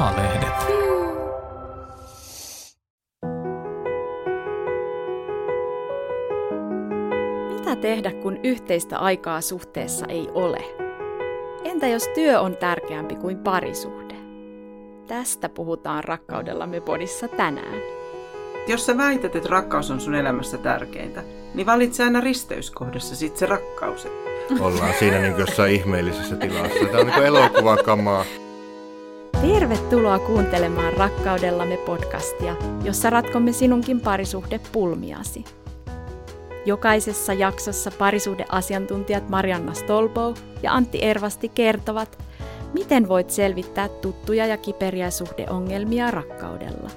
Maalehdet. Mitä tehdä, kun yhteistä aikaa suhteessa ei ole? Entä jos työ on tärkeämpi kuin parisuhde? Tästä puhutaan rakkaudellamme podissa tänään. Jos sä väität, että rakkaus on sun elämässä tärkeintä, niin valitse aina risteyskohdassa sit se rakkaus. Ollaan siinä niin jossain ihmeellisessä tilassa. Tämä on niin elokuvan kamaa. Tervetuloa kuuntelemaan Rakkaudellamme podcastia, jossa ratkomme sinunkin parisuhde pulmiasi. Jokaisessa jaksossa parisuhdeasiantuntijat Marianna Stolbow ja Antti Ervasti kertovat, miten voit selvittää tuttuja ja kiperiä suhdeongelmia rakkaudella.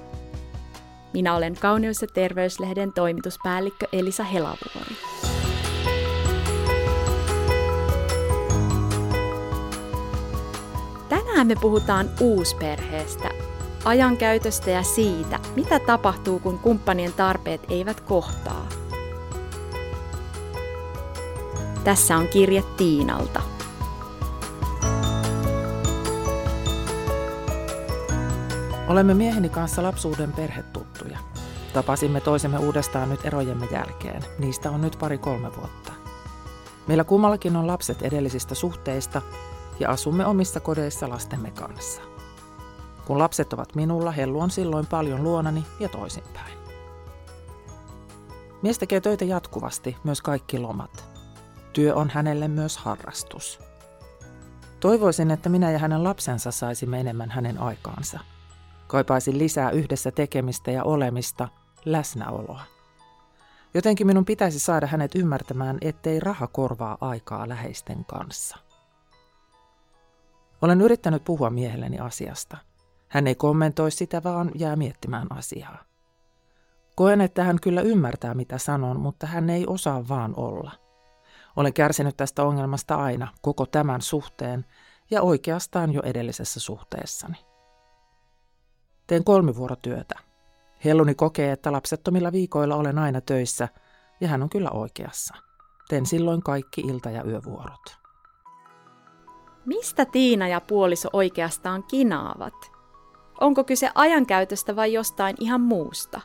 Minä olen Kauneus- ja terveyslehden toimituspäällikkö Elisa Helavuori. Tänään me puhutaan uusperheestä, ajankäytöstä ja siitä, mitä tapahtuu, kun kumppanien tarpeet eivät kohtaa. Tässä on kirje Tiinalta. Olemme mieheni kanssa lapsuuden perhetuttuja. Tapasimme toisemme uudestaan nyt erojemme jälkeen. Niistä on nyt pari-kolme vuotta. Meillä kummallakin on lapset edellisistä suhteista ja asumme omissa kodeissa lastemme kanssa. Kun lapset ovat minulla, Hellu on silloin paljon luonani ja toisinpäin. Mies tekee töitä jatkuvasti, myös kaikki lomat. Työ on hänelle myös harrastus. Toivoisin, että minä ja hänen lapsensa saisimme enemmän hänen aikaansa. Kaipaisin lisää yhdessä tekemistä ja olemista, läsnäoloa. Jotenkin minun pitäisi saada hänet ymmärtämään, ettei raha korvaa aikaa läheisten kanssa. Olen yrittänyt puhua miehelleni asiasta. Hän ei kommentoi sitä, vaan jää miettimään asiaa. Koen, että hän kyllä ymmärtää, mitä sanon, mutta hän ei osaa vaan olla. Olen kärsinyt tästä ongelmasta aina, koko tämän suhteen ja oikeastaan jo edellisessä suhteessani. Teen kolmivuorotyötä. Helluni kokee, että lapsettomilla viikoilla olen aina töissä, ja hän on kyllä oikeassa. Teen silloin kaikki ilta- ja yövuorot. Mistä Tiina ja puoliso oikeastaan kinaavat? Onko kyse ajankäytöstä vai jostain ihan muusta?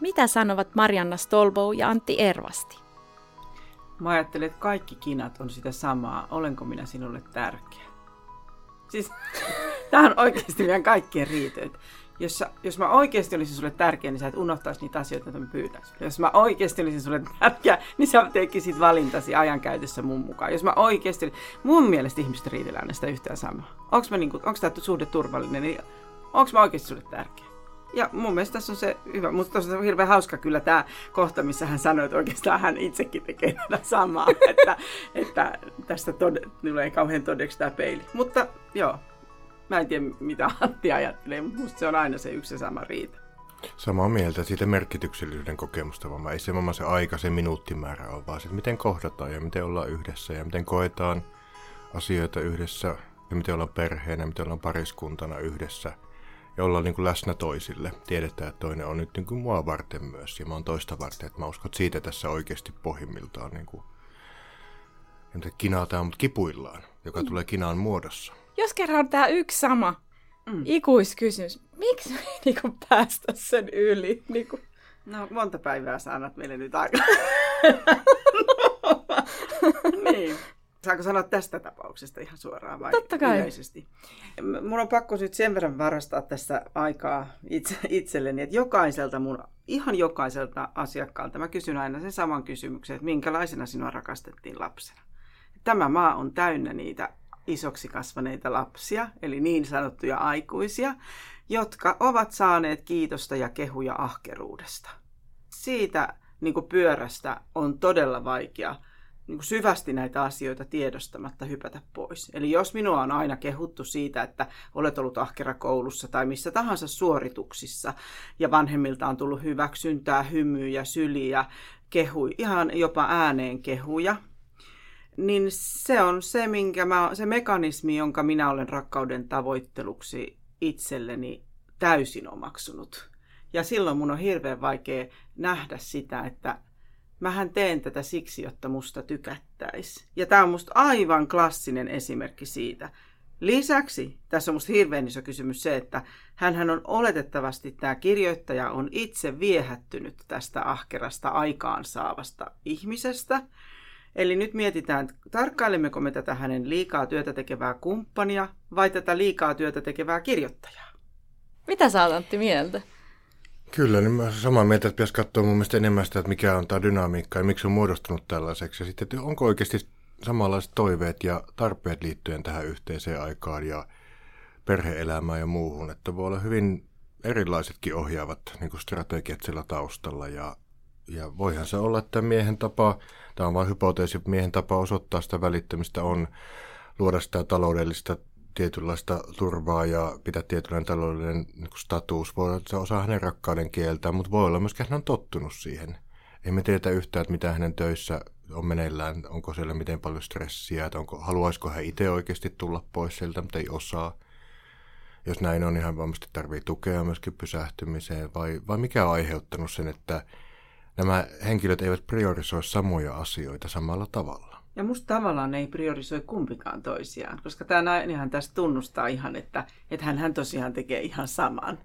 Mitä sanovat Marianna Stolbow ja Antti Ervasti? Mä ajattelen, että kaikki kinat on sitä samaa. Olenko minä sinulle tärkeä? Siis, tämä on oikeasti meidän kaikkien riitoja. Jos, sä, jos mä oikeasti olisin sulle tärkeä, niin sä et unohtaisi niitä asioita, joita mä pyydän sulle. Jos mä oikeasti olisin sulle tärkeä, niin sä tekisit valintasi ajankäytössä mun mukaan. Jos mä oikeasti... Mun mielestä ihmiset riitellään näistä yhtään samaa. Onko niinku, tämä suhde turvallinen, niin onko mä oikeasti sulle tärkeä? Ja mun mielestä tässä on se hyvä, mutta tuossa on hirveän hauska kyllä tämä kohta, missä hän sanoi, että oikeastaan hän itsekin tekee tätä samaa, että, että tästä tod- tulee kauhean todeksi tämä peili. Mutta joo, mä en tiedä mitä Antti ajattelee, mutta musta se on aina se yksi ja sama riita. Samaa mieltä siitä merkityksellisyyden kokemusta, vaan ei se se aika, se minuuttimäärä ole, vaan se, miten kohdataan ja miten ollaan yhdessä ja miten koetaan asioita yhdessä ja miten ollaan perheenä, miten ollaan pariskuntana yhdessä – ja olla niin kuin läsnä toisille. Tiedetään, että toinen on nyt niin kuin mua varten myös ja mä oon toista varten. Että mä uskon, että siitä tässä oikeasti pohjimmiltaan niin kuin, en kinataan, mutta kipuillaan, joka mm. tulee kinaan muodossa. Jos kerran on tämä yksi sama mm. ikuiskysymys, miksi me ei niin päästä sen yli? Niin kuin... No monta päivää sä annat meille nyt aikaa. niin. Saanko sanoa tästä tapauksesta ihan suoraan vai Totta kai. yleisesti? Mun on pakko nyt sen verran varastaa tässä aikaa itse, itselleni, että jokaiselta mun, ihan jokaiselta asiakkaalta mä kysyn aina sen saman kysymyksen, että minkälaisena sinua rakastettiin lapsena. Tämä maa on täynnä niitä isoksi kasvaneita lapsia, eli niin sanottuja aikuisia, jotka ovat saaneet kiitosta ja kehuja ahkeruudesta. Siitä niin pyörästä on todella vaikea niin kuin syvästi näitä asioita tiedostamatta hypätä pois. Eli jos minua on aina kehuttu siitä, että olet ollut ahkera koulussa tai missä tahansa suorituksissa ja vanhemmilta on tullut hyväksyntää, hymyjä, syliä, kehui, ihan jopa ääneen kehuja, niin se on se, minkä mä, se mekanismi, jonka minä olen rakkauden tavoitteluksi itselleni täysin omaksunut. Ja silloin mun on hirveän vaikea nähdä sitä, että mähän teen tätä siksi, jotta musta tykättäisi. Ja tämä on musta aivan klassinen esimerkki siitä, Lisäksi tässä on minusta hirveän iso kysymys se, että hän on oletettavasti, tämä kirjoittaja on itse viehättynyt tästä ahkerasta aikaansaavasta ihmisestä. Eli nyt mietitään, tarkkailemmeko me tätä hänen liikaa työtä tekevää kumppania vai tätä liikaa työtä tekevää kirjoittajaa? Mitä sä oot Antti mieltä? Kyllä, niin mä samaa mieltä, että pitäisi katsoa mun mielestä enemmän sitä, että mikä on tämä dynamiikka ja miksi on muodostunut tällaiseksi. Ja sitten, että onko oikeasti samanlaiset toiveet ja tarpeet liittyen tähän yhteiseen aikaan ja perheelämään ja muuhun. Että voi olla hyvin erilaisetkin ohjaavat niin strategiat sillä taustalla ja, ja voihan se olla, että miehen tapa, tämä on vain hypoteesi, miehen tapa osoittaa sitä välittämistä on luoda sitä taloudellista tietynlaista turvaa ja pitää tietynlainen taloudellinen niin status. Voi olla, että se osaa hänen rakkauden kieltä, mutta voi olla myöskin, että hän on tottunut siihen. Ei me tiedä yhtään, että mitä hänen töissä on meneillään, onko siellä miten paljon stressiä, että onko, haluaisiko hän itse oikeasti tulla pois sieltä, mutta ei osaa. Jos näin on, niin hän varmasti tarvitsee tukea myöskin pysähtymiseen, vai, vai mikä on aiheuttanut sen, että nämä henkilöt eivät priorisoi samoja asioita samalla tavalla? Ja musta tavallaan ei priorisoi kumpikaan toisiaan, koska tämä nainenhan tässä tunnustaa ihan, että, että hän, hän tosiaan tekee ihan saman.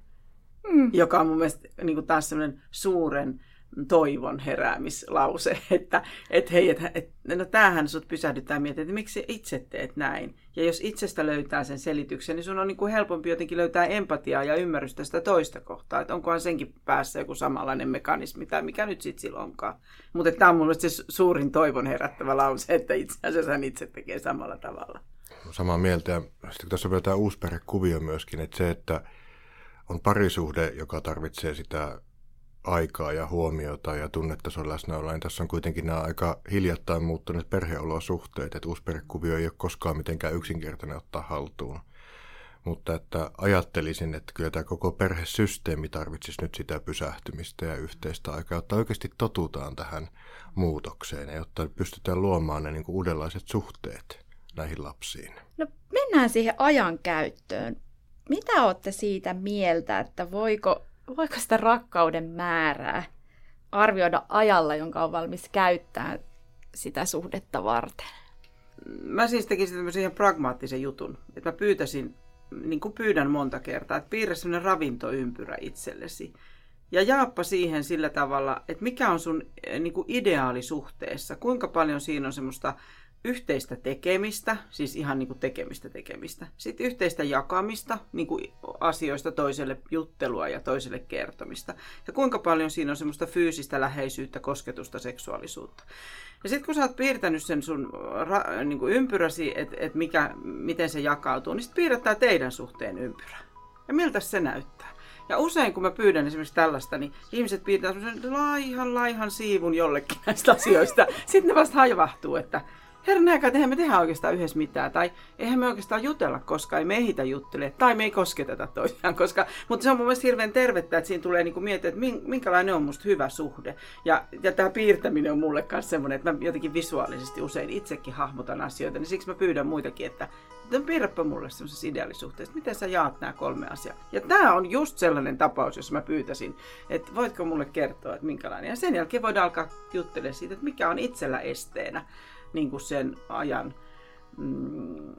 Mm. Joka on mun mielestä niin kuin taas semmoinen suuren toivon heräämislause, että et hei, et, et, no tämähän sut pysähdyttää miettiä, että miksi itse teet näin. Ja jos itsestä löytää sen selityksen, niin sun on niin kuin helpompi jotenkin löytää empatiaa ja ymmärrystä sitä toista kohtaa. Että onkohan senkin päässä joku samanlainen mekanismi tai mikä nyt sitten silloin onkaan. Mutta tämä on mun se suurin toivon herättävä lause, että itse asiassa hän itse tekee samalla tavalla. Samaa mieltä. Ja sitten tässä on tämä uusperhekuvio myöskin, että se, että on parisuhde, joka tarvitsee sitä aikaa ja huomiota ja tunnetason läsnäoloa, niin tässä on kuitenkin nämä aika hiljattain muuttuneet perheolosuhteet, että uusi perhekuvio ei ole koskaan mitenkään yksinkertainen ottaa haltuun. Mutta että ajattelisin, että kyllä tämä koko perhesysteemi tarvitsisi nyt sitä pysähtymistä ja yhteistä aikaa, jotta oikeasti totutaan tähän muutokseen ja jotta pystytään luomaan ne niin kuin uudenlaiset suhteet näihin lapsiin. No mennään siihen ajan käyttöön. Mitä olette siitä mieltä, että voiko voiko sitä rakkauden määrää arvioida ajalla, jonka on valmis käyttää sitä suhdetta varten? Mä siis tekisin tämmöisen ihan pragmaattisen jutun, että mä pyytäisin, niin kuin pyydän monta kertaa, että piirrä semmoinen ravintoympyrä itsellesi. Ja jaappa siihen sillä tavalla, että mikä on sun eh, niin kuin ideaalisuhteessa, kuinka paljon siinä on semmoista yhteistä tekemistä, siis ihan niin kuin tekemistä tekemistä. Sitten yhteistä jakamista, niin kuin asioista toiselle juttelua ja toiselle kertomista. Ja kuinka paljon siinä on semmoista fyysistä läheisyyttä, kosketusta, seksuaalisuutta. Ja sitten kun sä oot piirtänyt sen sun ra, niin kuin ympyräsi, että et mikä, miten se jakautuu, niin sitten piirrät teidän suhteen ympyrä. Ja miltä se näyttää? Ja usein kun mä pyydän esimerkiksi tällaista, niin ihmiset piirtää semmoisen laihan, laihan siivun jollekin näistä asioista. Sitten ne vasta hajavahtuu, että herran aikaa, eihän me tehdä oikeastaan yhdessä mitään, tai eihän me oikeastaan jutella, koska ei me ehitä juttele, tai me ei kosketeta toisiaan, koska, mutta se on mun mielestä hirveän tervettä, että siinä tulee niinku miettiä, että minkälainen on musta hyvä suhde. Ja, ja tämä piirtäminen on mulle myös semmoinen, että mä jotenkin visuaalisesti usein itsekin hahmotan asioita, niin siksi mä pyydän muitakin, että piirräpä mulle semmoisessa ideaalisuhteessa, miten sä jaat nämä kolme asiaa. Ja tämä on just sellainen tapaus, jos mä pyytäisin, että voitko mulle kertoa, että minkälainen. Ja sen jälkeen voidaan alkaa juttelemaan siitä, että mikä on itsellä esteenä niin kuin sen ajan mm,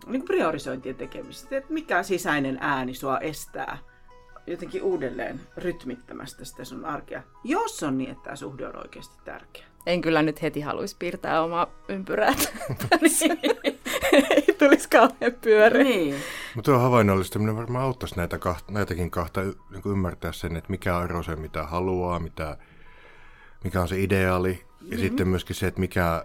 niin kuin priorisointien tekemistä. Että mikä sisäinen ääni sua estää jotenkin uudelleen rytmittämästä sitä sun arkea, jos on niin, että tämä suhde on oikeasti tärkeä. En kyllä nyt heti haluaisi piirtää omaa ympyrää. Ei tulisi kauhean pyöriä. Niin. Mutta tuo havainnollistaminen varmaan auttaisi näitä kahta, näitäkin kahta niin ymmärtää sen, että mikä on ero se, mitä haluaa, mitä, mikä on se ideaali. Ja mm-hmm. sitten myöskin se, että mikä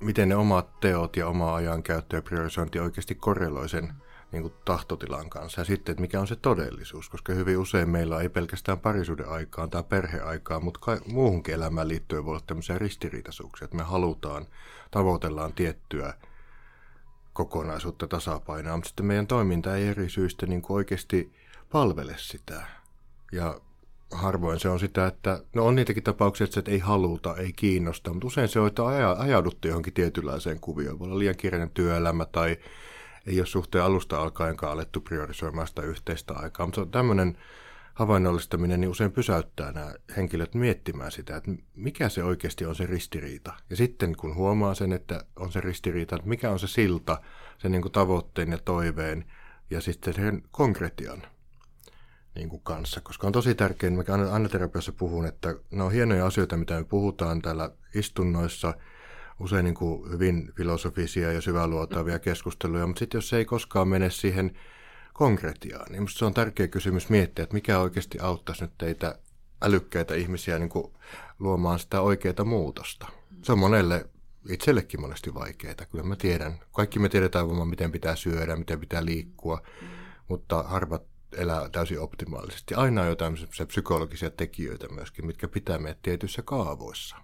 miten ne omat teot ja oma ajankäyttö ja priorisointi oikeasti korreloi sen niin kuin tahtotilan kanssa. Ja sitten, että mikä on se todellisuus, koska hyvin usein meillä ei pelkästään parisuuden aikaan tai perheaikaan, mutta ka- muuhunkin elämään liittyen voi olla tämmöisiä ristiriitaisuuksia, että me halutaan, tavoitellaan tiettyä kokonaisuutta tasapainoa, mutta sitten meidän toiminta ei eri syistä niin kuin oikeasti palvele sitä. Ja harvoin se on sitä, että no on niitäkin tapauksia, että se ei haluta, ei kiinnosta, mutta usein se on, että ajaudutte johonkin tietynlaiseen kuvioon. Voi olla liian kiireinen työelämä tai ei ole suhteen alusta alkaenkaan alettu priorisoimaan sitä yhteistä aikaa. Mutta tämmöinen havainnollistaminen niin usein pysäyttää nämä henkilöt miettimään sitä, että mikä se oikeasti on se ristiriita. Ja sitten kun huomaa sen, että on se ristiriita, että mikä on se silta sen niin kuin tavoitteen ja toiveen ja sitten sen konkretian niin kuin kanssa. Koska on tosi tärkeää, niin mä aina terapiassa puhun, että ne on hienoja asioita, mitä me puhutaan täällä istunnoissa, usein niin kuin hyvin filosofisia ja syväluotavia keskusteluja, mutta sitten jos se ei koskaan mene siihen konkretiaan. Niin se on tärkeä kysymys miettiä, että mikä oikeasti auttaisi nyt teitä älykkäitä ihmisiä niin kuin luomaan sitä oikeaa muutosta. Se on monelle, itsellekin monesti vaikeaa, kyllä mä tiedän. Kaikki me tiedetään miten pitää syödä, miten pitää liikkua, mutta harvat elää täysin optimaalisesti. Aina on jotain psykologisia tekijöitä myöskin, mitkä pitää meidät tietyissä kaavoissa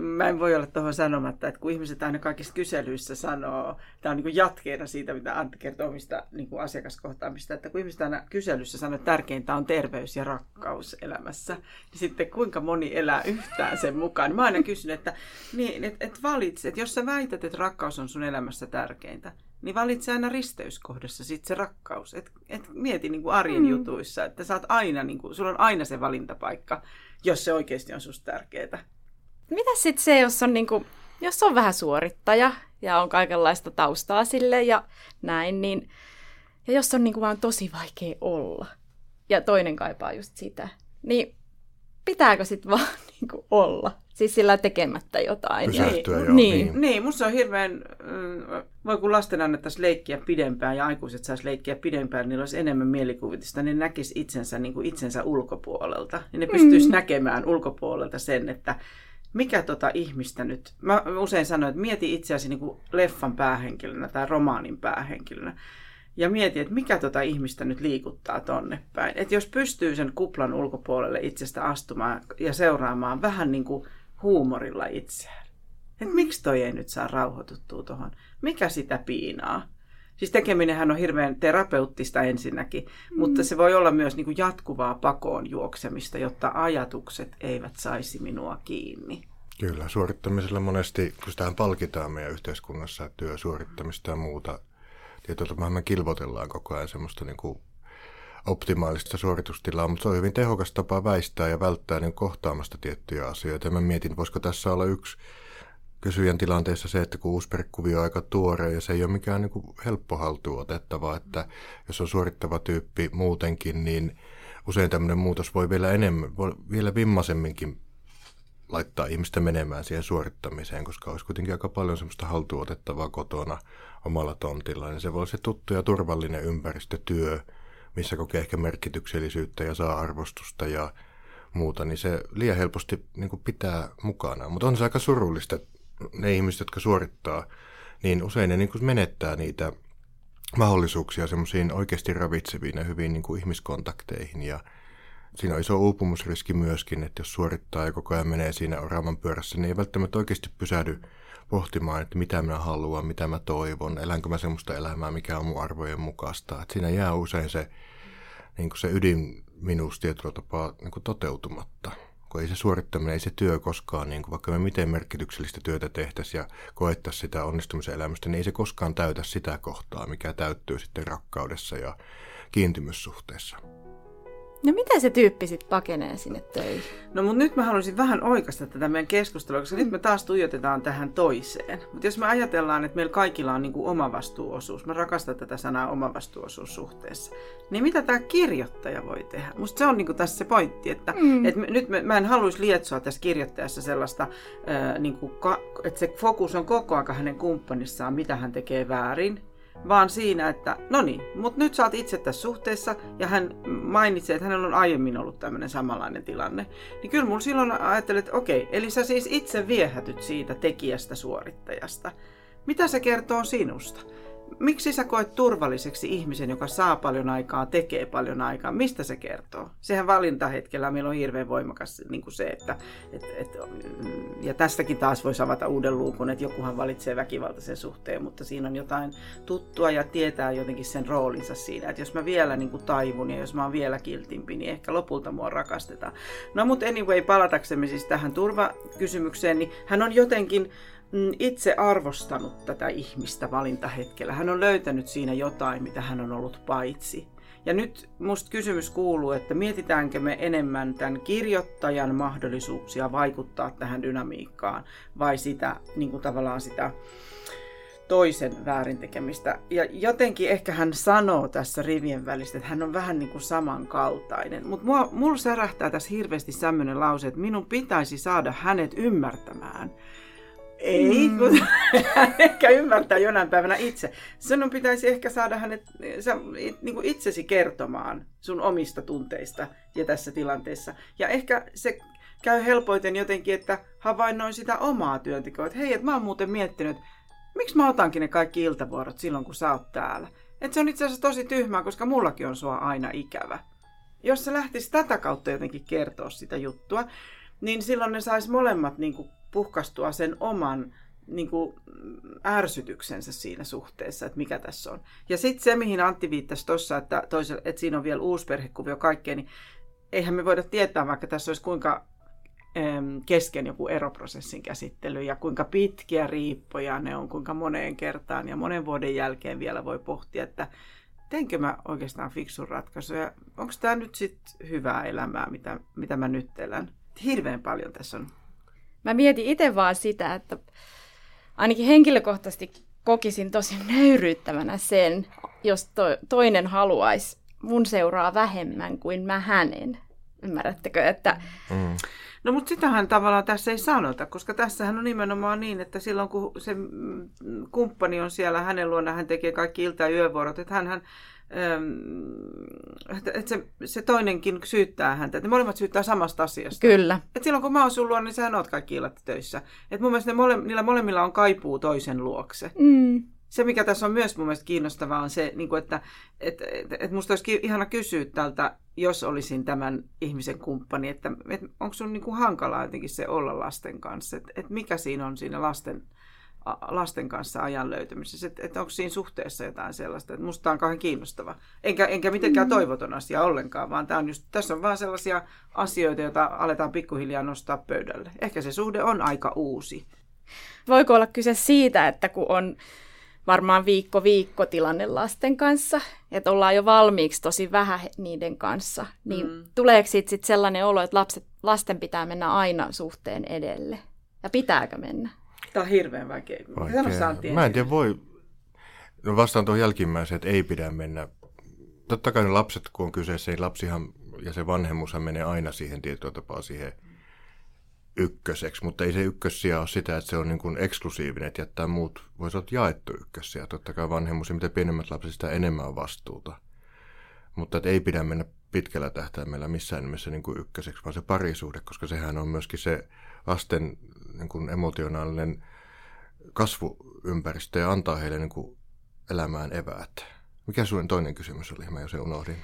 mä en voi olla tuohon sanomatta, että kun ihmiset aina kaikissa kyselyissä sanoo, tämä on niin jatkeena siitä, mitä Antti kertoo omista niin kuin asiakaskohtaamista, että kun ihmiset aina kyselyssä sanoo, että tärkeintä on terveys ja rakkaus elämässä, niin sitten kuinka moni elää yhtään sen mukaan. Mä aina kysyn, että, niin, että, että valitse, että jos sä väität, että rakkaus on sun elämässä tärkeintä, niin valitse aina risteyskohdassa sitten se rakkaus. Et, et mieti niin kuin arjen mm. jutuissa, että sä oot aina, niin kuin, sulla on aina se valintapaikka, jos se oikeasti on susta tärkeää mitä sitten se, jos on, niinku, jos on vähän suorittaja ja on kaikenlaista taustaa sille ja näin, niin ja jos on niinku vaan tosi vaikea olla ja toinen kaipaa just sitä, niin pitääkö sitten vaan niinku olla? Siis sillä tekemättä jotain. Pysähtyä, ja, joo. Niin. niin, niin musta on hirveän, voi kun lasten annettaisiin leikkiä pidempään ja aikuiset saisi leikkiä pidempään, niin niillä olisi enemmän mielikuvitusta, ne näkisi itsensä niin kuin itsensä ulkopuolelta. Niin ne pystyisi mm. näkemään ulkopuolelta sen, että mikä tota ihmistä nyt, mä usein sanoin, että mieti itseäsi niin kuin leffan päähenkilönä tai romaanin päähenkilönä. Ja mieti, että mikä tota ihmistä nyt liikuttaa tonne päin. Että jos pystyy sen kuplan ulkopuolelle itsestä astumaan ja seuraamaan vähän niin kuin huumorilla itseään. Että miksi toi ei nyt saa rauhoituttua tuohon? Mikä sitä piinaa? Siis tekeminenhän on hirveän terapeuttista ensinnäkin, mm. mutta se voi olla myös niin kuin jatkuvaa pakoon juoksemista, jotta ajatukset eivät saisi minua kiinni. Kyllä, suorittamisella monesti, kun sitä palkitaan meidän yhteiskunnassa, työsuorittamista ja muuta, tietyllä tavalla me kilvotellaan koko ajan semmoista niin kuin optimaalista suoritustilaa, mutta se on hyvin tehokas tapa väistää ja välttää niin kohtaamasta tiettyjä asioita. Ja mä mietin, voisiko tässä olla yksi kysyjän tilanteessa se, että kun uusperkkuvio on aika tuore ja se ei ole mikään niin helppo haltuun otettava, että jos on suorittava tyyppi muutenkin, niin usein tämmöinen muutos voi vielä enemmän, voi vielä vimmasemminkin laittaa ihmistä menemään siihen suorittamiseen, koska olisi kuitenkin aika paljon semmoista haltuun otettavaa kotona omalla tontilla, niin se voi olla se tuttu ja turvallinen ympäristötyö, missä kokee ehkä merkityksellisyyttä ja saa arvostusta ja muuta, niin se liian helposti niin pitää mukana. Mutta on se aika surullista, ne ihmiset, jotka suorittaa, niin usein ne niin kuin menettää niitä mahdollisuuksia semmoisiin oikeasti ravitseviin ja hyvin niin kuin ihmiskontakteihin. Ja siinä on iso uupumusriski myöskin, että jos suorittaa ja koko ajan menee siinä oravan pyörässä, niin ei välttämättä oikeasti pysähdy pohtimaan, että mitä minä haluan, mitä mä toivon, elänkö mä semmoista elämää, mikä on mun arvojen mukaista. Että siinä jää usein se, niin kuin se ydin minusta tietyllä tapaa niin kuin toteutumatta kun ei se suorittaminen, ei se työ koskaan, niin kuin vaikka me miten merkityksellistä työtä tehtäisiin ja koettaisiin sitä onnistumisen elämästä, niin ei se koskaan täytä sitä kohtaa, mikä täyttyy sitten rakkaudessa ja kiintymyssuhteessa. No miten se tyyppi sitten pakenee sinne töihin? No mutta nyt mä haluaisin vähän oikasta tätä meidän keskustelua, koska mm. nyt me taas tuijotetaan tähän toiseen. Mutta jos me ajatellaan, että meillä kaikilla on niinku oma vastuuosuus, mä rakastan tätä sanaa oma vastuuosuus suhteessa, niin mitä tämä kirjoittaja voi tehdä? Musta se on niinku tässä se pointti, että mm. et me, nyt me, mä en haluaisi lietsoa tässä kirjoittajassa sellaista, ää, niinku, että se fokus on koko ajan hänen kumppanissaan, mitä hän tekee väärin, vaan siinä, että no niin, mutta nyt sä oot itse tässä suhteessa, ja hän mainitsi, että hänellä on aiemmin ollut tämmöinen samanlainen tilanne, niin kyllä mulla silloin ajattelee, että okei, eli sä siis itse viehätyt siitä tekijästä suorittajasta. Mitä se kertoo sinusta? Miksi sä koet turvalliseksi ihmisen, joka saa paljon aikaa, tekee paljon aikaa? Mistä se kertoo? Sehän valintahetkellä meillä on hirveän voimakas niin kuin se, että et, et, ja tästäkin taas voisi avata uuden luukun, että jokuhan valitsee väkivaltaisen suhteen, mutta siinä on jotain tuttua ja tietää jotenkin sen roolinsa siinä, että jos mä vielä niin kuin taivun ja jos mä oon vielä kiltimpi, niin ehkä lopulta mua rakastetaan. No mutta anyway, palataksemme siis tähän turvakysymykseen, niin hän on jotenkin Mm, itse arvostanut tätä ihmistä valintahetkellä. Hän on löytänyt siinä jotain, mitä hän on ollut paitsi. Ja nyt musta kysymys kuuluu, että mietitäänkö me enemmän tämän kirjoittajan mahdollisuuksia vaikuttaa tähän dynamiikkaan vai sitä niin kuin tavallaan sitä toisen väärintekemistä. Ja jotenkin ehkä hän sanoo tässä rivien välistä, että hän on vähän niin kuin samankaltainen. Mutta mulla särähtää tässä hirveästi tämmöinen lause, että minun pitäisi saada hänet ymmärtämään. Ei, mm. kun ehkä ymmärtää jonain päivänä itse. Sinun pitäisi ehkä saada hänet sä, niin kuin itsesi kertomaan sun omista tunteista ja tässä tilanteessa. Ja ehkä se käy helpoiten jotenkin, että havainnoin sitä omaa työntekoa. Että hei, että mä oon muuten miettinyt, miksi mä otankin ne kaikki iltavuorot silloin, kun sä oot täällä? Et se on itse asiassa tosi tyhmää, koska mullakin on sua aina ikävä. Jos se lähtisi tätä kautta jotenkin kertoa sitä juttua, niin silloin ne sais molemmat niin kuin, puhkastua sen oman niin kuin, ärsytyksensä siinä suhteessa, että mikä tässä on. Ja sitten se, mihin Antti viittasi tuossa, että, että siinä on vielä uusperhekuvio kaikkea, niin eihän me voida tietää, vaikka tässä olisi kuinka kesken joku eroprosessin käsittely ja kuinka pitkiä riippoja ne on, kuinka moneen kertaan ja monen vuoden jälkeen vielä voi pohtia, että teinkö mä oikeastaan fiksun ratkaisun ja onko tämä nyt sitten hyvää elämää, mitä, mitä mä nyt elän. Hirveän paljon tässä on. Mä mietin itse vaan sitä, että ainakin henkilökohtaisesti kokisin tosi nöyryyttävänä sen, jos to, toinen haluaisi mun seuraa vähemmän kuin mä hänen. Ymmärrättekö, että... Mm. No mutta sitähän tavallaan tässä ei sanota, koska tässähän on nimenomaan niin, että silloin kun se mm, kumppani on siellä hänen luona, hän tekee kaikki ilta- ja yövuorot, että hän, että se, se toinenkin syyttää häntä, että ne molemmat syyttää samasta asiasta. Kyllä. Et silloin kun mä oon sun luona, niin sähän oot kaikki illat töissä. Et mun mielestä ne mole, niillä molemmilla on kaipuu toisen luokse. Mm se, mikä tässä on myös mun mielestä kiinnostavaa, on se, niin kuin, että et, et, et musta olisi ihana kysyä tältä, jos olisin tämän ihmisen kumppani, että et, onko sun niin kuin hankalaa jotenkin se olla lasten kanssa, että et mikä siinä on siinä lasten, lasten kanssa ajan löytämisessä, että et onko siinä suhteessa jotain sellaista, että musta on kauhean kiinnostava. Enkä, enkä mitenkään mm. toivoton asia ollenkaan, vaan tämä on just, tässä on vaan sellaisia asioita, joita aletaan pikkuhiljaa nostaa pöydälle. Ehkä se suhde on aika uusi. Voiko olla kyse siitä, että kun on varmaan viikko viikko tilanne lasten kanssa, että ollaan jo valmiiksi tosi vähän niiden kanssa, niin mm. tuleeko sitten sit sellainen olo, että lapset, lasten pitää mennä aina suhteen edelle? Ja pitääkö mennä? Tämä on hirveän vaikea. vaikea. Mä en tiedä, voi... No vastaan tuohon jälkimmäiseen, että ei pidä mennä. Totta kai ne lapset, kun on kyseessä, niin lapsihan ja se vanhemmushan menee aina siihen tietyllä tapaa siihen ykköseksi, mutta ei se ykkössiä ole sitä, että se on niin kuin eksklusiivinen, että jättää muut, voisi olla jaettu ykkössiä. Totta kai vanhemmuus ja mitä pienemmät lapset, sitä enemmän on vastuuta. Mutta että ei pidä mennä pitkällä tähtäimellä missään nimessä niin kuin ykköseksi, vaan se parisuhde, koska sehän on myöskin se lasten niin kuin emotionaalinen kasvuympäristö ja antaa heille niin kuin elämään eväät. Mikä sun toinen kysymys oli? Mä jo se unohdin.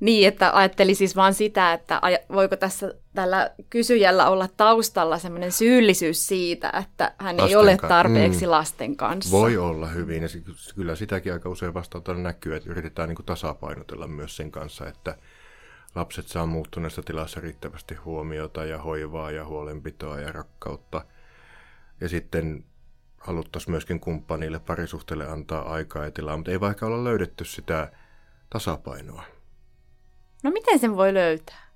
Niin, että ajatteli siis vaan sitä, että voiko tässä tällä kysyjällä olla taustalla semmoinen syyllisyys siitä, että hän lasten ei ole tarpeeksi mm. lasten kanssa. Voi olla hyvin, ja kyllä sitäkin aika usein vastautella näkyy, että yritetään niin kuin tasapainotella myös sen kanssa, että lapset saa muuttuneessa tilassa riittävästi huomiota ja hoivaa ja huolenpitoa ja rakkautta. Ja sitten haluttaisiin myöskin kumppanille, parisuhteelle antaa aikaa ja tilaa, mutta ei vaikka olla löydetty sitä tasapainoa. No miten sen voi löytää?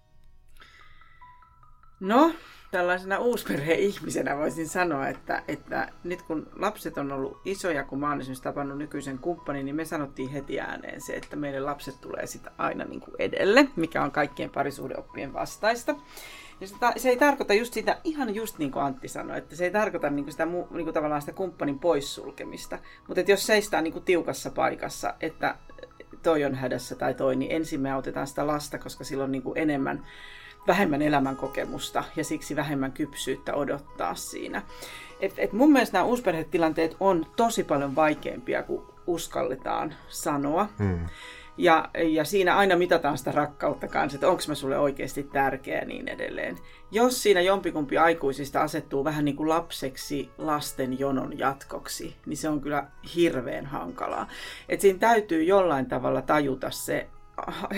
No, tällaisena uusperhe-ihmisenä voisin sanoa, että, että nyt kun lapset on ollut isoja, kun mä oon esimerkiksi tapannut nykyisen kumppanin, niin me sanottiin heti ääneen se, että meille lapset tulee sitä aina niin kuin edelle, mikä on kaikkien parisuhdeoppien vastaista. Ja se, se ei tarkoita just sitä, ihan just niin kuin Antti sanoi, että se ei tarkoita niin kuin sitä, niin kuin tavallaan sitä kumppanin poissulkemista. Mutta että jos seistään niin kuin tiukassa paikassa, että toi on hädässä tai toi, niin ensin me autetaan sitä lasta, koska sillä on niin kuin enemmän, vähemmän elämänkokemusta ja siksi vähemmän kypsyyttä odottaa siinä. Et, et mun mielestä nämä uusperhetilanteet on tosi paljon vaikeampia kuin uskalletaan sanoa. Hmm. Ja, ja siinä aina mitataan sitä rakkautta kanssa, että onko mä sulle oikeasti tärkeä ja niin edelleen. Jos siinä jompikumpi aikuisista asettuu vähän niin kuin lapseksi lasten jonon jatkoksi, niin se on kyllä hirveän hankalaa. Et siinä täytyy jollain tavalla tajuta se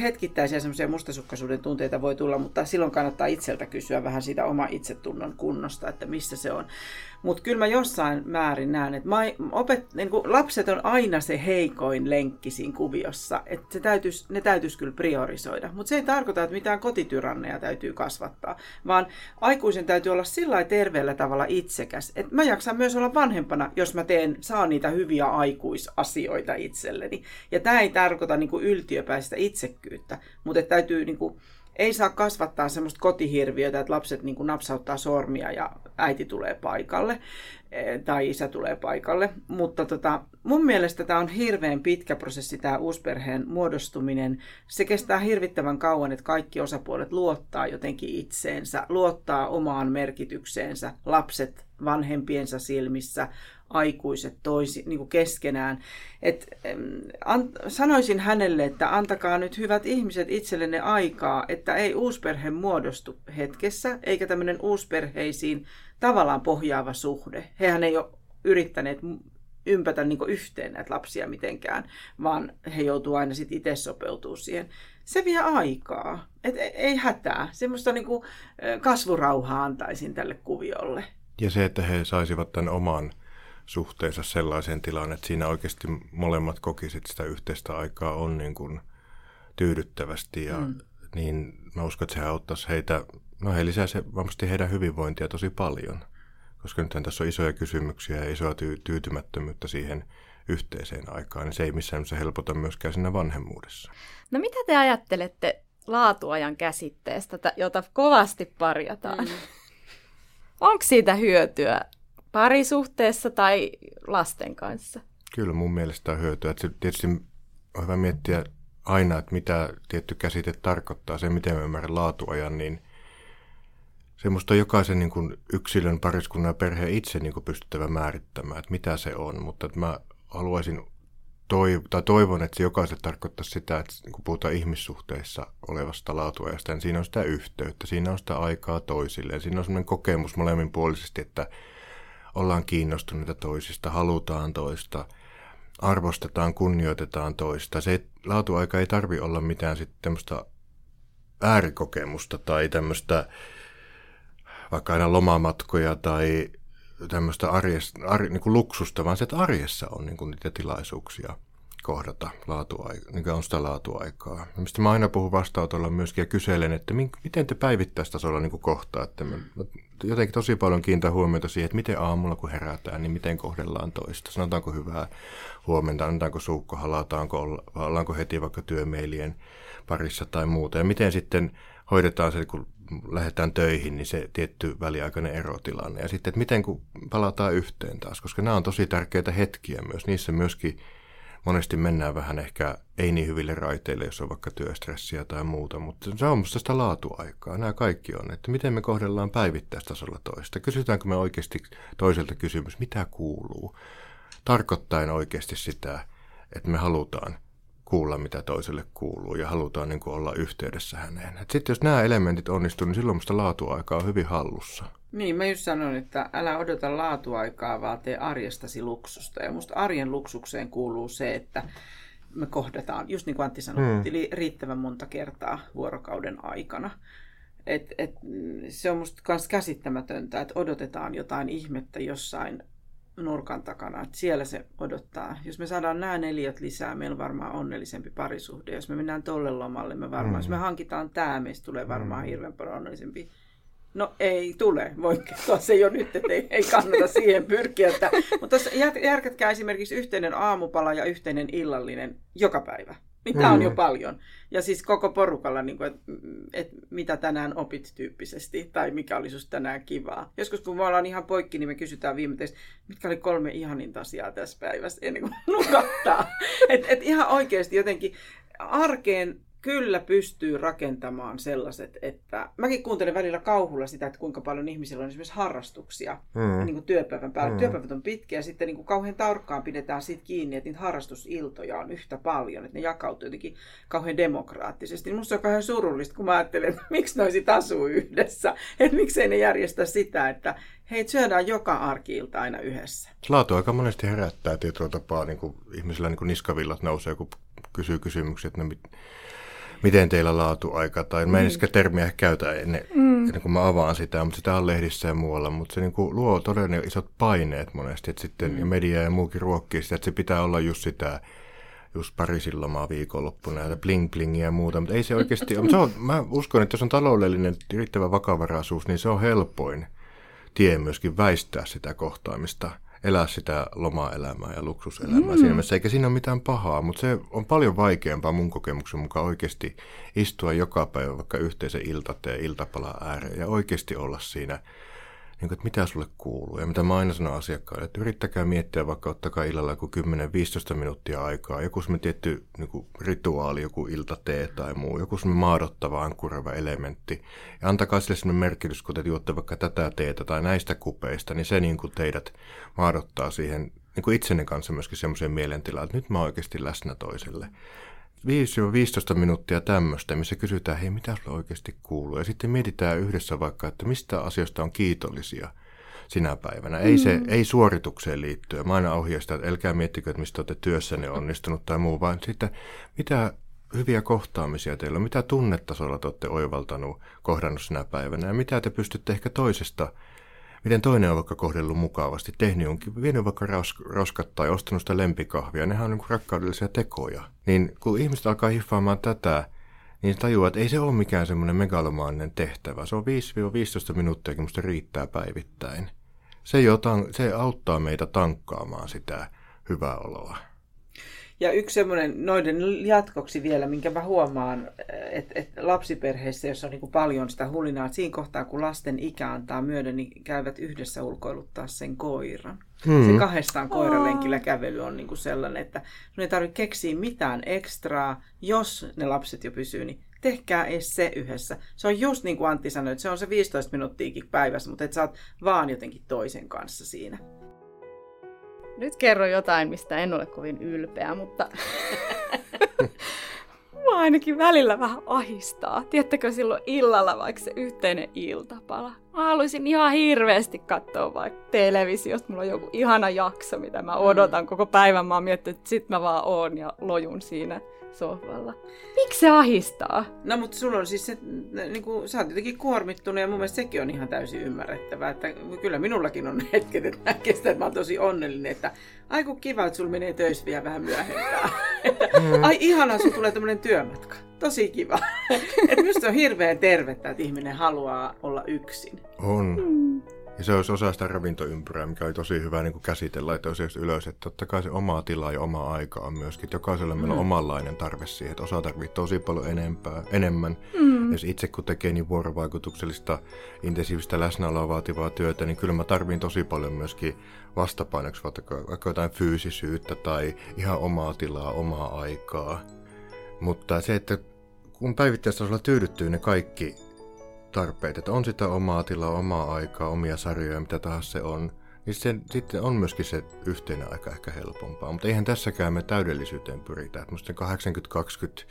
hetkittäisiä semmoisia mustasukkaisuuden tunteita voi tulla, mutta silloin kannattaa itseltä kysyä vähän siitä oma itsetunnon kunnosta, että missä se on. Mutta kyllä mä jossain määrin näen, että opet, niin lapset on aina se heikoin lenkki siinä kuviossa, että se täytyis, ne täytyisi kyllä priorisoida. Mutta se ei tarkoita, että mitään kotityranneja täytyy kasvattaa, vaan aikuisen täytyy olla sillä terveellä tavalla itsekäs, että mä jaksan myös olla vanhempana, jos mä teen, saan niitä hyviä aikuisasioita itselleni. Ja tämä ei tarkoita niin kuin yltiöpäistä itsekkyyttä, mutta täytyy niin kuin, ei saa kasvattaa semmoista kotihirviötä, että lapset niin kuin napsauttaa sormia ja äiti tulee paikalle e, tai isä tulee paikalle. Mutta tota, mun mielestä tämä on hirveän pitkä prosessi, tämä uusperheen muodostuminen. Se kestää hirvittävän kauan, että kaikki osapuolet luottaa jotenkin itseensä, luottaa omaan merkitykseensä, lapset vanhempiensa silmissä, aikuiset toisi, niin kuin keskenään. Et, an, sanoisin hänelle, että antakaa nyt hyvät ihmiset itsellenne aikaa, että ei uusperhe muodostu hetkessä, eikä tämmöinen uusperheisiin tavallaan pohjaava suhde. Hehän ei ole yrittäneet ympätä niin yhteen näitä lapsia mitenkään, vaan he joutuu aina sitten itse sopeutumaan siihen. Se vie aikaa. Et ei hätää. Semmoista niin kuin kasvurauhaa antaisin tälle kuviolle. Ja se, että he saisivat tämän oman suhteensa sellaiseen tilaan, että siinä oikeasti molemmat kokisit sitä yhteistä aikaa on niin kuin tyydyttävästi ja mm. niin mä uskon, että se auttaisi heitä, no he lisää se varmasti heidän hyvinvointia tosi paljon, koska nythän tässä on isoja kysymyksiä ja isoa ty- tyytymättömyyttä siihen yhteiseen aikaan, niin se ei missään nimessä helpota myöskään siinä vanhemmuudessa. No mitä te ajattelette laatuajan käsitteestä, jota kovasti parjataan? Mm. Onko siitä hyötyä parisuhteessa tai lasten kanssa? Kyllä mun mielestä on hyötyä. Että tietysti on hyvä miettiä aina, että mitä tietty käsite tarkoittaa, se miten mä ymmärrän laatuajan, niin semmoista jokaisen niin kuin yksilön, pariskunnan ja perheen itse niin kuin pystyttävä määrittämään, että mitä se on. Mutta että mä haluaisin toiv- tai toivon, että se jokaiselle tarkoittaa sitä, että kun puhutaan ihmissuhteissa olevasta laatuajasta, niin siinä on sitä yhteyttä, siinä on sitä aikaa toisilleen, siinä on semmoinen kokemus molemminpuolisesti, että ollaan kiinnostuneita toisista, halutaan toista, arvostetaan, kunnioitetaan toista. Se laatuaika ei tarvi olla mitään sitten tämmöistä äärikokemusta tai tämmöistä vaikka aina lomamatkoja tai tämmöistä arjesta, ar, niin kuin luksusta, vaan se, että arjessa on niin kuin niitä tilaisuuksia kohdata laatuaika, niin on sitä laatuaikaa. Mistä mä aina puhun vastaanotolla myöskin ja kyselen, että miten te päivittäistasolla niin kohtaatte. Mä jotenkin tosi paljon kiinnitän huomiota siihen, että miten aamulla kun herätään, niin miten kohdellaan toista. Sanotaanko hyvää huomenta, annetaanko suukko, halataanko, ollaanko heti vaikka työmeilien parissa tai muuta. Ja miten sitten hoidetaan se, kun lähdetään töihin, niin se tietty väliaikainen erotilanne. Ja sitten, että miten kun palataan yhteen taas, koska nämä on tosi tärkeitä hetkiä myös. Niissä myöskin monesti mennään vähän ehkä ei niin hyville raiteille, jos on vaikka työstressiä tai muuta, mutta se on musta sitä laatuaikaa. Nämä kaikki on, että miten me kohdellaan päivittäistasolla toista. Kysytäänkö me oikeasti toiselta kysymys, mitä kuuluu? Tarkoittaen oikeasti sitä, että me halutaan kuulla, mitä toiselle kuuluu ja halutaan niin olla yhteydessä häneen. Sitten jos nämä elementit onnistuu, niin silloin musta laatuaika on hyvin hallussa. Niin, mä just sanoin, että älä odota laatuaikaa, vaan tee arjestasi luksusta. Ja musta arjen luksukseen kuuluu se, että me kohdataan, just niin kuin Antti sanoi, hmm. riittävän monta kertaa vuorokauden aikana. Et, et, se on musta myös käsittämätöntä, että odotetaan jotain ihmettä jossain nurkan takana, että siellä se odottaa. Jos me saadaan nämä neljät lisää, meillä on varmaan onnellisempi parisuhde. Jos me mennään tolle lomalle, me varmaan, mm. jos me hankitaan tämä, meistä tulee varmaan mm. hirveän paljon onnellisempi No ei tule, voin kertoa se jo nyt, että ei, ei kannata siihen pyrkiä. Että, mutta järkätkää esimerkiksi yhteinen aamupala ja yhteinen illallinen joka päivä. Tämä on jo mm. paljon. Ja siis koko porukalla, niin että et, mitä tänään opit tyyppisesti, tai mikä oli sinusta tänään kivaa. Joskus kun me ollaan ihan poikki, niin me kysytään viimeisesti, mitkä oli kolme ihaninta asiaa tässä päivässä, ennen kuin nukahtaa. et, et ihan oikeasti jotenkin arkeen kyllä pystyy rakentamaan sellaiset, että mäkin kuuntelen välillä kauhulla sitä, että kuinka paljon ihmisillä on esimerkiksi harrastuksia mm. niin kuin työpäivän päällä. Mm. Työpäivät on pitkiä ja sitten niin kuin kauhean tarkkaan pidetään siitä kiinni, että niitä harrastusiltoja on yhtä paljon, että ne jakautuu jotenkin kauhean demokraattisesti. Niin musta on kauhean surullista, kun mä ajattelen, että miksi noisit asuu yhdessä, että miksei ne järjestä sitä, että hei, syödään joka arkiilta aina yhdessä. Laatu aika monesti herättää tietyllä tapaa, niin kuin ihmisillä niin kuin niskavillat nousee, kun kysyy kysymyksiä, että no, miten teillä laatuaika, tai mä en mm. termiä käytä ennen, mm. ennen kuin mä avaan sitä, mutta sitä on lehdissä ja muualla, mutta se niin kuin luo todella isot paineet monesti, että sitten mm. media ja muukin ruokkii sitä, että se pitää olla just sitä, just Pariisin lomaa viikonloppuna ja bling blingiä ja muuta, mutta ei se oikeasti ole. Se on, mä uskon, että jos on taloudellinen riittävä vakavaraisuus, niin se on helpoin tie myöskin väistää sitä kohtaamista – elää sitä lomaelämää ja luksuselämää mm. siinä mielessä, eikä siinä ole mitään pahaa, mutta se on paljon vaikeampaa mun kokemuksen mukaan oikeasti istua joka päivä vaikka yhteisen iltateen iltapala ääreen ja oikeasti olla siinä niin kuin, että mitä sulle kuuluu. Ja mitä mä aina sanon asiakkaille, että yrittäkää miettiä vaikka ottakaa illalla joku 10-15 minuuttia aikaa, joku semmoinen tietty niin kuin rituaali, joku iltatee tai muu, joku semmoinen maadottava, ankkurava elementti. Ja antakaa sille semmoinen merkitys, kun te juotte vaikka tätä teetä tai näistä kupeista, niin se niin kuin teidät maadottaa siihen niin kuin itsenne kanssa myöskin semmoiseen mielentilaan, että nyt mä oon oikeasti läsnä toiselle. 5-15 minuuttia tämmöistä, missä kysytään, hei, mitä sulle oikeasti kuuluu? Ja sitten mietitään yhdessä vaikka, että mistä asioista on kiitollisia sinä päivänä. Ei, se, mm. ei suoritukseen liittyen. Mä aina ohjeistan, että älkää miettikö, että mistä olette työssänne onnistunut tai muu, vaan sitten mitä hyviä kohtaamisia teillä on, mitä tunnetasolla te olette oivaltanut, kohdannut sinä päivänä ja mitä te pystytte ehkä toisesta miten toinen on vaikka kohdellut mukavasti, tehnyt jonkin, vienyt vaikka roskat tai ostanut sitä lempikahvia, nehän on niin rakkaudellisia tekoja. Niin kun ihmiset alkaa hiffaamaan tätä, niin tajuaa, että ei se ole mikään semmoinen megalomaaninen tehtävä. Se on 5-15 minuuttia, musta riittää päivittäin. Se, jotain, se auttaa meitä tankkaamaan sitä hyvää oloa. Ja yksi semmoinen noiden jatkoksi vielä, minkä mä huomaan, että et lapsiperheissä, jossa on niin paljon sitä hulinaa, että siinä kohtaa, kun lasten ikä antaa myöden, niin käyvät yhdessä ulkoiluttaa sen koiran. Hmm. Se kahdestaan koiralenkillä kävely on niin kuin sellainen, että sun ei tarvitse keksiä mitään ekstraa, jos ne lapset jo pysyy, niin tehkää edes se yhdessä. Se on just niin kuin Antti sanoi, että se on se 15 minuuttiakin päivässä, mutta et sä oot vaan jotenkin toisen kanssa siinä. Nyt kerro jotain, mistä en ole kovin ylpeä, mutta mua ainakin välillä vähän ahistaa. Tiedättekö silloin illalla vaikka se yhteinen iltapala? Mä haluaisin ihan hirveästi katsoa vaikka televisiosta. Mulla on joku ihana jakso, mitä mä odotan mm. koko päivän. Mä oon miettinyt, että sit mä vaan oon ja lojun siinä sohvalla. Miksi se ahistaa? No mutta sulla on siis se, niin kuin, sä oot jotenkin kuormittunut ja mun mielestä sekin on ihan täysin ymmärrettävää. Että kyllä minullakin on hetket, että mä kestän, että mä oon tosi onnellinen, että ai kun kiva, että sulla menee töissä vielä vähän myöhempään. että, mm. ai ihana, sulla tulee tämmöinen työmatka. Tosi kiva. että minusta on hirveän tervettä, että ihminen haluaa olla yksin. On. Mm. Ja se olisi osa sitä ravintoympyrää, mikä oli tosi hyvä niin kuin käsitellä, että olisi ylös, että totta kai se oma tila ja oma aika on myöskin. Että jokaisella mm. meillä on mm. omanlainen tarve siihen, että osa tarvitsee tosi paljon enempää, enemmän. Mm. Ja itse kun tekee niin vuorovaikutuksellista, intensiivistä läsnäoloa vaativaa työtä, niin kyllä mä tarvin tosi paljon myöskin vastapainoksi vaikka, vaikka jotain fyysisyyttä tai ihan omaa tilaa, omaa aikaa. Mutta se, että kun päivittäistasolla tyydyttyy ne kaikki tarpeet, että on sitä omaa tilaa, omaa aikaa, omia sarjoja, mitä tahansa se on, niin se, sitten on myöskin se yhteinen aika ehkä helpompaa. Mutta eihän tässäkään me täydellisyyteen pyritä. Musta 80-20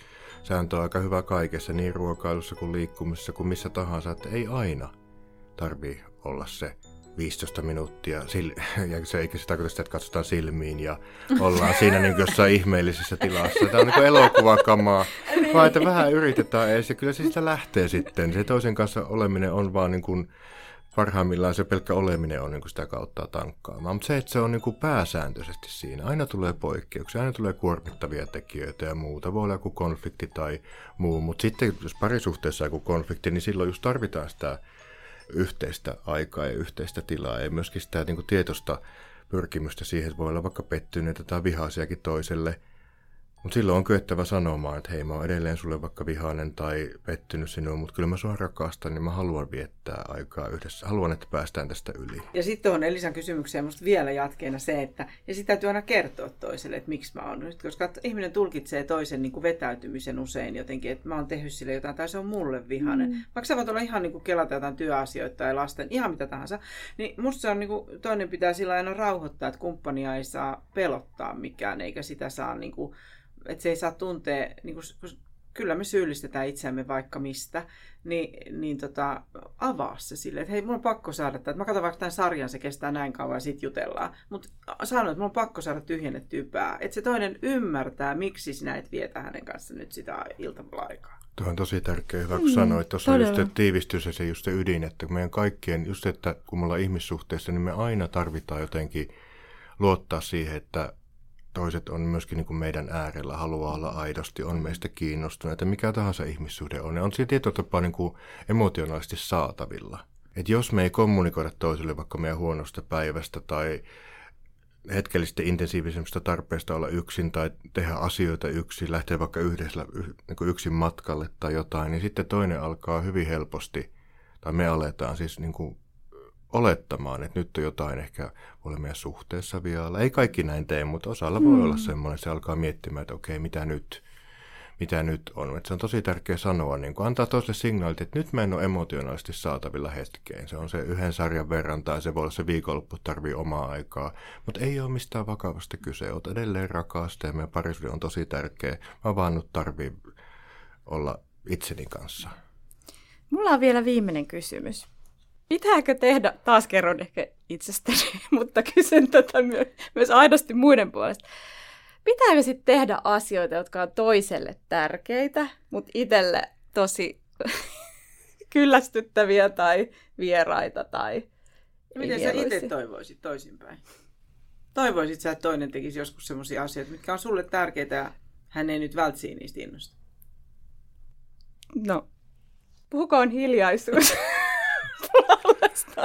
sääntö on aika hyvä kaikessa, niin ruokailussa kuin liikkumisessa kuin missä tahansa, että ei aina tarvii olla se 15 minuuttia, ja se eikä se tarkoita sitä, että katsotaan silmiin ja ollaan siinä niin jossain ihmeellisessä tilassa. Tämä on niin elokuvakamaa, vaan että vähän yritetään edes, ja kyllä se sitä lähtee sitten. Se toisen kanssa oleminen on vaan niin kuin, parhaimmillaan se pelkkä oleminen on niin kuin sitä kautta tankkaamaan. Mutta se, että se on niin kuin pääsääntöisesti siinä. Aina tulee poikkeuksia, aina tulee kuormittavia tekijöitä ja muuta. Voi olla joku konflikti tai muu, mutta sitten jos parisuhteessa on joku konflikti, niin silloin just tarvitaan sitä yhteistä aikaa ja yhteistä tilaa. Ja myöskin sitä niin kuin tietoista pyrkimystä siihen, että voi olla vaikka pettyneitä tai vihaisiakin toiselle – mutta silloin on kyettävä sanomaan, että hei mä oon edelleen sulle vaikka vihainen tai pettynyt sinuun, mutta kyllä mä sua rakastan, niin mä haluan viettää aikaa yhdessä. Haluan, että päästään tästä yli. Ja sitten on Elisan kysymykseen musta vielä jatkeena se, että ja sitä täytyy aina kertoa toiselle, että miksi mä oon nyt, koska ihminen tulkitsee toisen niin kuin vetäytymisen usein jotenkin, että mä oon tehnyt sille jotain tai se on mulle vihainen. Mm. Vaikka sä voit olla ihan niin kuin kelata jotain työasioita tai lasten, ihan mitä tahansa, niin musta se on niin kuin, toinen pitää sillä aina rauhoittaa, että kumppania ei saa pelottaa mikään, eikä sitä saa niin kuin, että se ei saa tuntea, niin kuin, kyllä me syyllistetään itseämme vaikka mistä, niin, niin tota, avaa se silleen, että hei, mun on pakko saada että Mä katson vaikka tämän sarjan, se kestää näin kauan ja sit jutellaan. Mutta sanon, että mun on pakko saada tyhjennettyä pää. Että se toinen ymmärtää, miksi sinä et vietä hänen kanssa nyt sitä iltapäiväaikaa. Tuo on tosi tärkeä, hyvä kun mm, sanoit. Tuossa on just tiivistys ja se just se ydin, että meidän kaikkien, just että kun me ollaan ihmissuhteessa, niin me aina tarvitaan jotenkin luottaa siihen, että toiset on myöskin niin kuin meidän äärellä, haluaa olla aidosti, on meistä kiinnostuneita, mikä tahansa ihmissuhde on. Ja on siinä tietyllä tapaa niin kuin emotionaalisesti saatavilla. Et jos me ei kommunikoida toiselle vaikka meidän huonosta päivästä tai hetkellisesti intensiivisemmistä tarpeesta olla yksin tai tehdä asioita yksin, lähteä vaikka yhdessä niin yksin matkalle tai jotain, niin sitten toinen alkaa hyvin helposti, tai me aletaan siis niin kuin olettamaan, että nyt on jotain ehkä meidän suhteessa vielä. Ei kaikki näin tee, mutta osalla mm. voi olla semmoinen, että se alkaa miettimään, että okei, mitä nyt, mitä nyt on. Että se on tosi tärkeä sanoa, niin kun antaa toiselle signaalit, että nyt mä en ole emotionaalisesti saatavilla hetkeen. Se on se yhden sarjan verran tai se voi olla se viikonloppu, tarvii omaa aikaa. Mutta ei ole mistään vakavasta kyse. Oot edelleen rakasta ja meidän on tosi tärkeä. Mä vaan nyt tarvii olla itseni kanssa. Mulla on vielä viimeinen kysymys. Pitääkö tehdä, taas kerron ehkä itsestäni, mutta kysyn tätä myös aidosti muiden puolesta. Pitääkö sitten tehdä asioita, jotka on toiselle tärkeitä, mutta itselle tosi kyllästyttäviä tai vieraita tai Miten sä itse toivoisit toisinpäin? Toivoisit sä, että toinen tekisi joskus sellaisia asioita, mitkä on sulle tärkeitä ja hän ei nyt vältsiä niistä innosta? No, puhukoon hiljaisuus.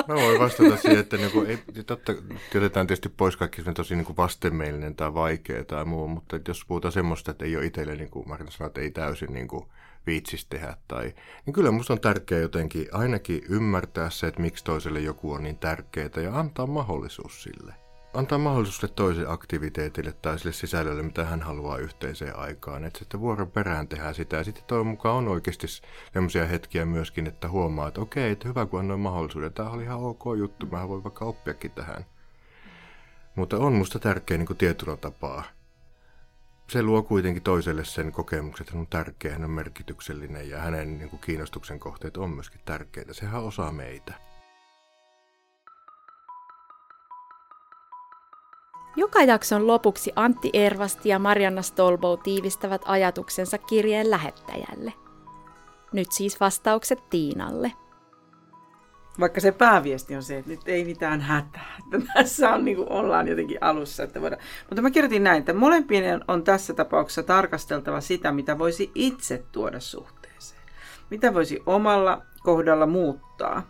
Mä voin vastata siihen, että niinku, ei, totta, työtetään tietysti pois kaikki tosi niinku vastenmielinen tai vaikea tai muu, mutta jos puhutaan semmoista, että ei ole itselle, niin kuin Marina sanoi, että ei täysin niin kuin viitsis tehdä, tai, niin kyllä musta on tärkeää jotenkin ainakin ymmärtää se, että miksi toiselle joku on niin tärkeää ja antaa mahdollisuus sille antaa mahdollisuus toiselle aktiviteetille tai sille sisällölle, mitä hän haluaa yhteiseen aikaan. Että sitten vuoron perään tehdään sitä. Ja sitten toivon mukaan on oikeasti sellaisia hetkiä myöskin, että huomaa, että okei, että hyvä kun annoin mahdollisuuden. Tämä oli ihan ok juttu, mä voin vaikka oppiakin tähän. Mutta on musta tärkeä niin tietyllä tapaa. Se luo kuitenkin toiselle sen kokemuksen, että hän on tärkeä, hän on merkityksellinen ja hänen niin kuin kiinnostuksen kohteet on myöskin tärkeitä. Sehän osaa meitä. Joka jakson lopuksi Antti Ervasti ja Marianna Stolbow tiivistävät ajatuksensa kirjeen lähettäjälle. Nyt siis vastaukset Tiinalle. Vaikka se pääviesti on se, että nyt ei mitään hätää. Että tässä on, niin kuin ollaan jotenkin alussa. Että voidaan. Mutta mä kirjoitin näin, että molempien on tässä tapauksessa tarkasteltava sitä, mitä voisi itse tuoda suhteeseen. Mitä voisi omalla kohdalla muuttaa.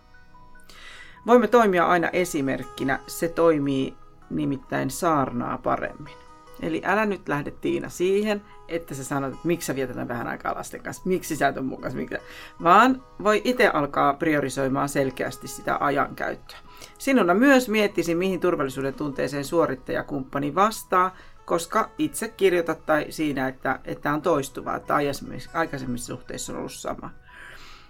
Voimme toimia aina esimerkkinä. Se toimii nimittäin saarnaa paremmin. Eli älä nyt lähde Tiina siihen, että sä sanot, että miksi sä vietetään vähän aikaa lasten kanssa, miksi sä et ole kanssa, miksi... vaan voi itse alkaa priorisoimaan selkeästi sitä ajankäyttöä. Sinuna myös miettisi, mihin turvallisuuden tunteeseen suorittajakumppani vastaa, koska itse kirjoitat tai siinä, että, että on toistuvaa, että aikaisemmissa suhteissa on ollut sama.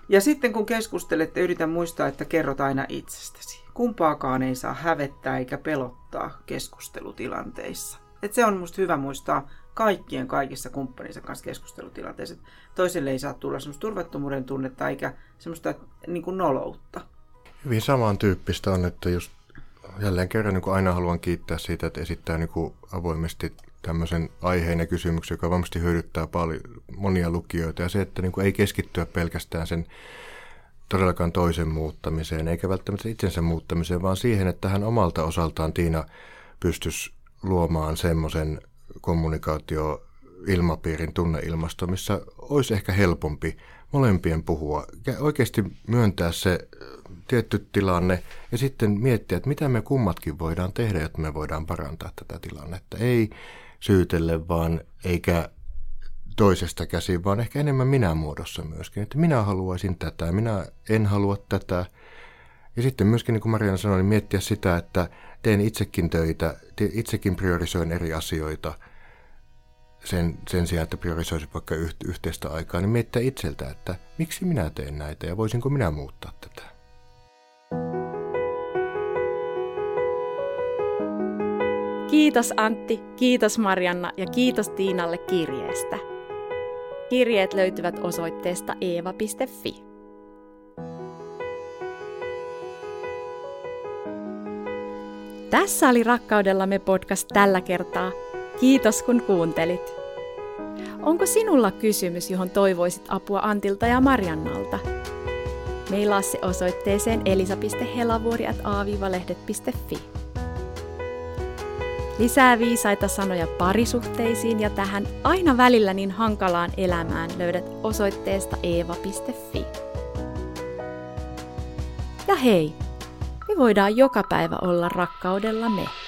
Ja sitten kun keskustelette, yritä muistaa, että kerrot aina itsestäsi. Kumpaakaan ei saa hävettää eikä pelottaa keskustelutilanteissa. Et se on musta hyvä muistaa kaikkien kaikissa kumppaninsa kanssa keskustelutilanteissa. Toiselle ei saa tulla semmoista turvattomuuden tunnetta eikä semmoista niin kuin noloutta. Hyvin samantyyppistä on, että just jälleen kerran niin aina haluan kiittää siitä, että esittää niin kuin avoimesti tämmöisen aiheen ja kysymyksen, joka varmasti hyödyttää paljon, monia lukijoita. Ja se, että niin kuin ei keskittyä pelkästään sen todellakaan toisen muuttamiseen, eikä välttämättä itsensä muuttamiseen, vaan siihen, että hän omalta osaltaan Tiina pystyisi luomaan semmoisen kommunikaatio ilmapiirin tunneilmasto, missä olisi ehkä helpompi molempien puhua ja oikeasti myöntää se tietty tilanne ja sitten miettiä, että mitä me kummatkin voidaan tehdä, jotta me voidaan parantaa tätä tilannetta. Ei syytelle vaan eikä toisesta käsin, vaan ehkä enemmän minä muodossa myöskin. Että minä haluaisin tätä, minä en halua tätä. Ja sitten myöskin, niin kuin Mariana sanoi, niin miettiä sitä, että teen itsekin töitä, itsekin priorisoin eri asioita sen, sen sijaan, että priorisoisin vaikka yhteistä aikaa, niin miettiä itseltä, että miksi minä teen näitä ja voisinko minä muuttaa tätä. Kiitos Antti, kiitos Marianna ja kiitos Tiinalle kirjeestä. Kirjeet löytyvät osoitteesta eeva.fi. Tässä oli Rakkaudellamme podcast tällä kertaa. Kiitos kun kuuntelit. Onko sinulla kysymys, johon toivoisit apua Antilta ja Mariannalta? Meillä se osoitteeseen elisa.helavuori.aavivalehdet.fi. Lisää viisaita sanoja parisuhteisiin ja tähän aina välillä niin hankalaan elämään löydät osoitteesta eeva.fi. Ja hei, me voidaan joka päivä olla rakkaudella me.